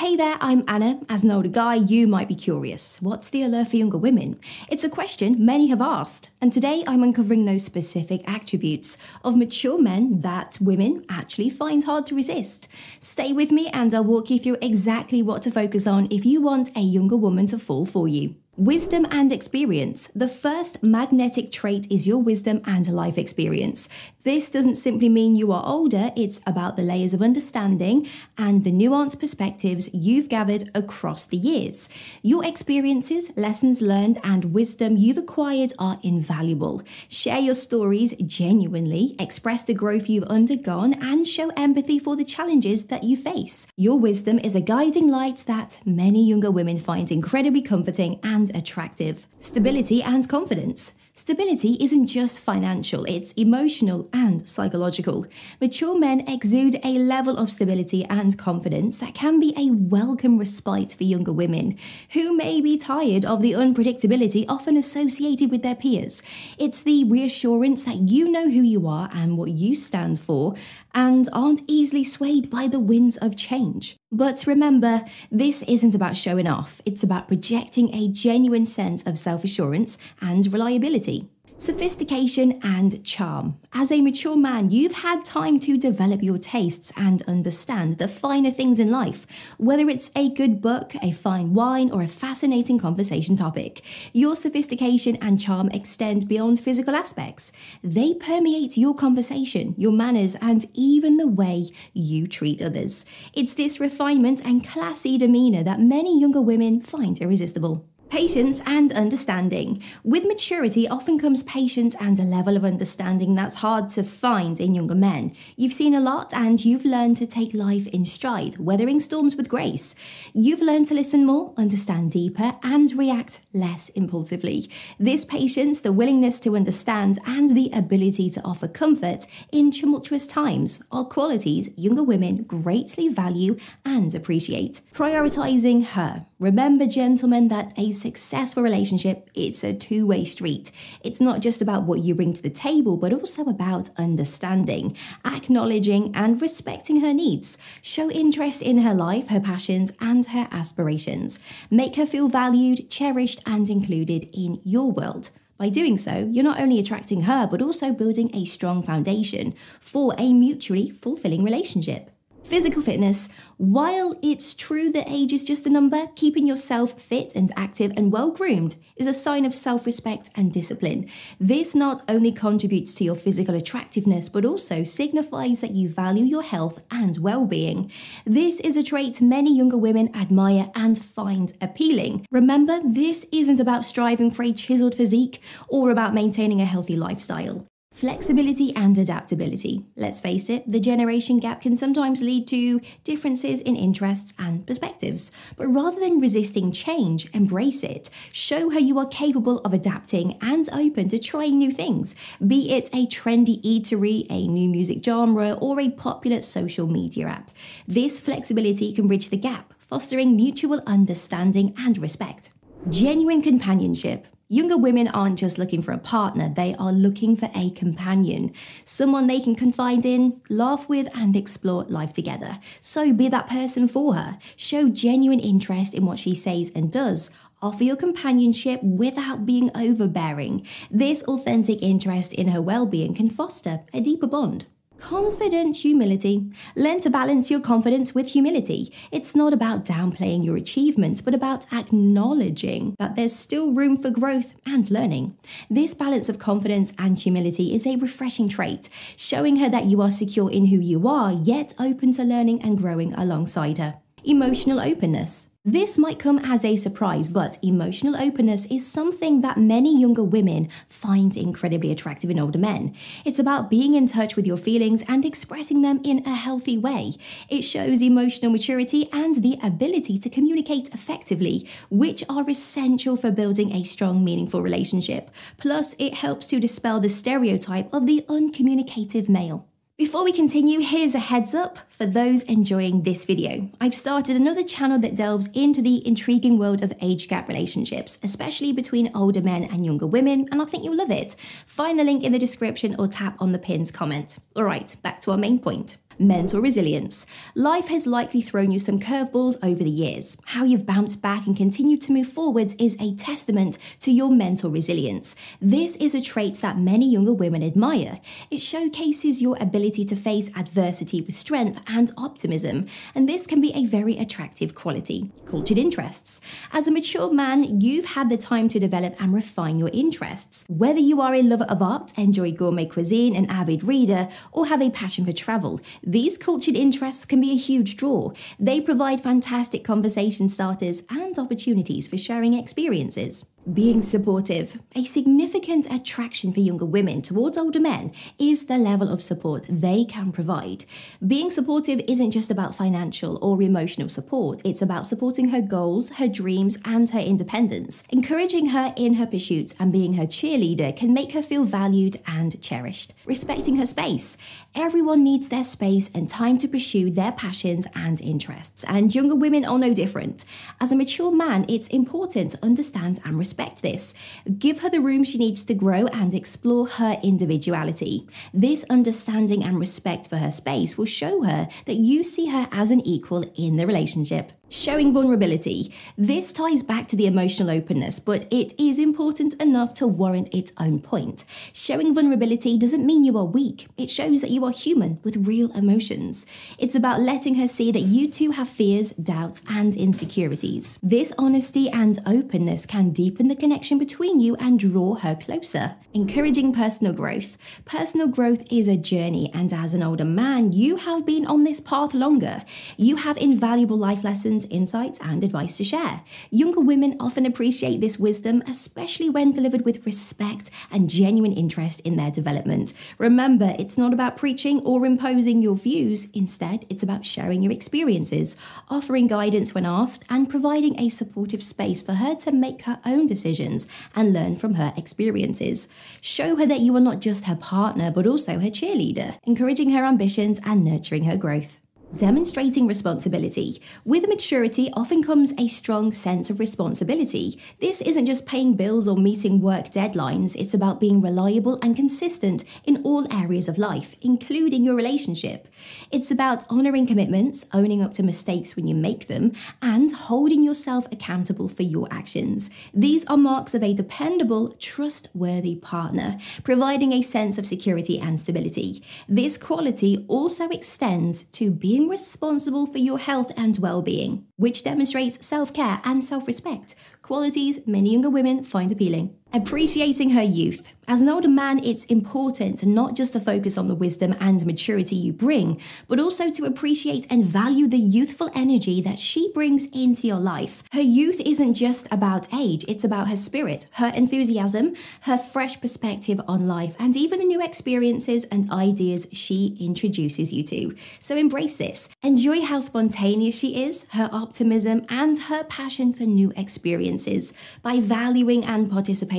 Hey there, I'm Anna. As an older guy, you might be curious. What's the allure for younger women? It's a question many have asked, and today I'm uncovering those specific attributes of mature men that women actually find hard to resist. Stay with me and I'll walk you through exactly what to focus on if you want a younger woman to fall for you. Wisdom and experience. The first magnetic trait is your wisdom and life experience. This doesn't simply mean you are older, it's about the layers of understanding and the nuanced perspectives you've gathered across the years. Your experiences, lessons learned, and wisdom you've acquired are invaluable. Share your stories genuinely, express the growth you've undergone, and show empathy for the challenges that you face. Your wisdom is a guiding light that many younger women find incredibly comforting and attractive. Stability and confidence. Stability isn't just financial, it's emotional and psychological. Mature men exude a level of stability and confidence that can be a welcome respite for younger women who may be tired of the unpredictability often associated with their peers. It's the reassurance that you know who you are and what you stand for and aren't easily swayed by the winds of change. But remember, this isn't about showing off, it's about projecting a genuine sense of self assurance and reliability. Sophistication and charm. As a mature man, you've had time to develop your tastes and understand the finer things in life, whether it's a good book, a fine wine, or a fascinating conversation topic. Your sophistication and charm extend beyond physical aspects. They permeate your conversation, your manners, and even the way you treat others. It's this refinement and classy demeanor that many younger women find irresistible. Patience and understanding. With maturity often comes patience and a level of understanding that's hard to find in younger men. You've seen a lot and you've learned to take life in stride, weathering storms with grace. You've learned to listen more, understand deeper, and react less impulsively. This patience, the willingness to understand, and the ability to offer comfort in tumultuous times are qualities younger women greatly value and appreciate. Prioritizing her. Remember, gentlemen, that a successful relationship, it's a two-way street. It's not just about what you bring to the table, but also about understanding, acknowledging and respecting her needs. Show interest in her life, her passions, and her aspirations. Make her feel valued, cherished, and included in your world. By doing so, you're not only attracting her, but also building a strong foundation for a mutually fulfilling relationship. Physical fitness. While it's true that age is just a number, keeping yourself fit and active and well groomed is a sign of self respect and discipline. This not only contributes to your physical attractiveness, but also signifies that you value your health and well being. This is a trait many younger women admire and find appealing. Remember, this isn't about striving for a chiseled physique or about maintaining a healthy lifestyle. Flexibility and adaptability. Let's face it, the generation gap can sometimes lead to differences in interests and perspectives. But rather than resisting change, embrace it. Show how you are capable of adapting and open to trying new things, be it a trendy eatery, a new music genre, or a popular social media app. This flexibility can bridge the gap, fostering mutual understanding and respect. Genuine companionship. Younger women aren't just looking for a partner, they are looking for a companion, someone they can confide in, laugh with, and explore life together. So be that person for her. Show genuine interest in what she says and does. Offer your companionship without being overbearing. This authentic interest in her well being can foster a deeper bond. Confident humility. Learn to balance your confidence with humility. It's not about downplaying your achievements, but about acknowledging that there's still room for growth and learning. This balance of confidence and humility is a refreshing trait, showing her that you are secure in who you are, yet open to learning and growing alongside her. Emotional openness. This might come as a surprise, but emotional openness is something that many younger women find incredibly attractive in older men. It's about being in touch with your feelings and expressing them in a healthy way. It shows emotional maturity and the ability to communicate effectively, which are essential for building a strong, meaningful relationship. Plus, it helps to dispel the stereotype of the uncommunicative male. Before we continue, here's a heads up for those enjoying this video. I've started another channel that delves into the intriguing world of age gap relationships, especially between older men and younger women, and I think you'll love it. Find the link in the description or tap on the pinned comment. Alright, back to our main point. Mental resilience. Life has likely thrown you some curveballs over the years. How you've bounced back and continued to move forwards is a testament to your mental resilience. This is a trait that many younger women admire. It showcases your ability to face adversity with strength and optimism, and this can be a very attractive quality. Cultured interests. As a mature man, you've had the time to develop and refine your interests. Whether you are a lover of art, enjoy gourmet cuisine, an avid reader, or have a passion for travel, these cultured interests can be a huge draw. They provide fantastic conversation starters and opportunities for sharing experiences. Being supportive. A significant attraction for younger women towards older men is the level of support they can provide. Being supportive isn't just about financial or emotional support, it's about supporting her goals, her dreams, and her independence. Encouraging her in her pursuits and being her cheerleader can make her feel valued and cherished. Respecting her space. Everyone needs their space and time to pursue their passions and interests, and younger women are no different. As a mature man, it's important to understand and respect respect this. Give her the room she needs to grow and explore her individuality. This understanding and respect for her space will show her that you see her as an equal in the relationship. Showing vulnerability. This ties back to the emotional openness, but it is important enough to warrant its own point. Showing vulnerability doesn't mean you are weak, it shows that you are human with real emotions. It's about letting her see that you too have fears, doubts, and insecurities. This honesty and openness can deepen the connection between you and draw her closer. Encouraging personal growth. Personal growth is a journey, and as an older man, you have been on this path longer. You have invaluable life lessons insights, and advice to share. Younger women often appreciate this wisdom, especially when delivered with respect and genuine interest in their development. Remember, it's not about preaching or imposing your views, instead, it's about sharing your experiences, offering guidance when asked, and providing a supportive space for her to make her own decisions and learn from her experiences. Show her that you are not just her partner, but also her cheerleader, encouraging her ambitions and nurturing her growth. Demonstrating responsibility. With maturity often comes a strong sense of responsibility. This isn't just paying bills or meeting work deadlines, it's about being reliable and consistent in all areas of life, including your relationship. It's about honoring commitments, owning up to mistakes when you make them, and holding yourself accountable for your actions. These are marks of a dependable, trustworthy partner, providing a sense of security and stability. This quality also extends to being being responsible for your health and well being, which demonstrates self care and self respect, qualities many younger women find appealing. Appreciating her youth. As an older man, it's important not just to focus on the wisdom and maturity you bring, but also to appreciate and value the youthful energy that she brings into your life. Her youth isn't just about age, it's about her spirit, her enthusiasm, her fresh perspective on life, and even the new experiences and ideas she introduces you to. So embrace this. Enjoy how spontaneous she is, her optimism, and her passion for new experiences. By valuing and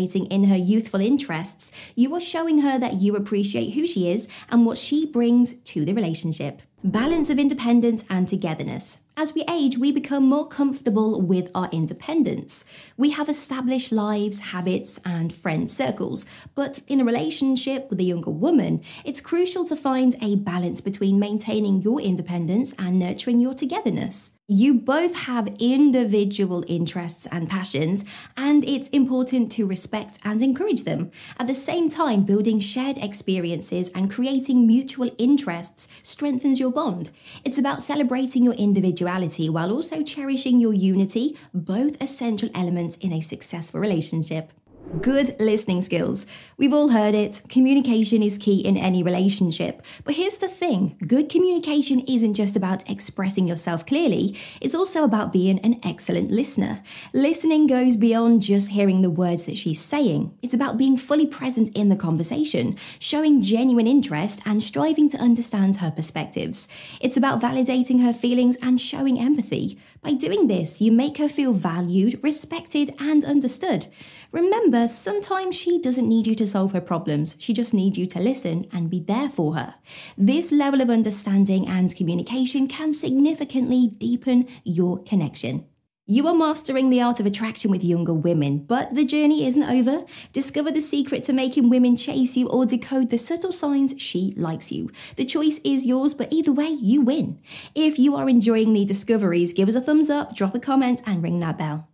participating in her youthful interests, you are showing her that you appreciate who she is and what she brings to the relationship. Balance of independence and togetherness. As we age, we become more comfortable with our independence. We have established lives, habits, and friend circles. But in a relationship with a younger woman, it's crucial to find a balance between maintaining your independence and nurturing your togetherness. You both have individual interests and passions, and it's important to respect and encourage them. At the same time, building shared experiences and creating mutual interests strengthens your bond. It's about celebrating your individuality while also cherishing your unity, both essential elements in a successful relationship. Good listening skills. We've all heard it. Communication is key in any relationship. But here's the thing good communication isn't just about expressing yourself clearly, it's also about being an excellent listener. Listening goes beyond just hearing the words that she's saying, it's about being fully present in the conversation, showing genuine interest, and striving to understand her perspectives. It's about validating her feelings and showing empathy. By doing this, you make her feel valued, respected, and understood. Remember, sometimes she doesn't need you to solve her problems, she just needs you to listen and be there for her. This level of understanding and communication can significantly deepen your connection. You are mastering the art of attraction with younger women, but the journey isn't over. Discover the secret to making women chase you or decode the subtle signs she likes you. The choice is yours, but either way, you win. If you are enjoying the discoveries, give us a thumbs up, drop a comment, and ring that bell.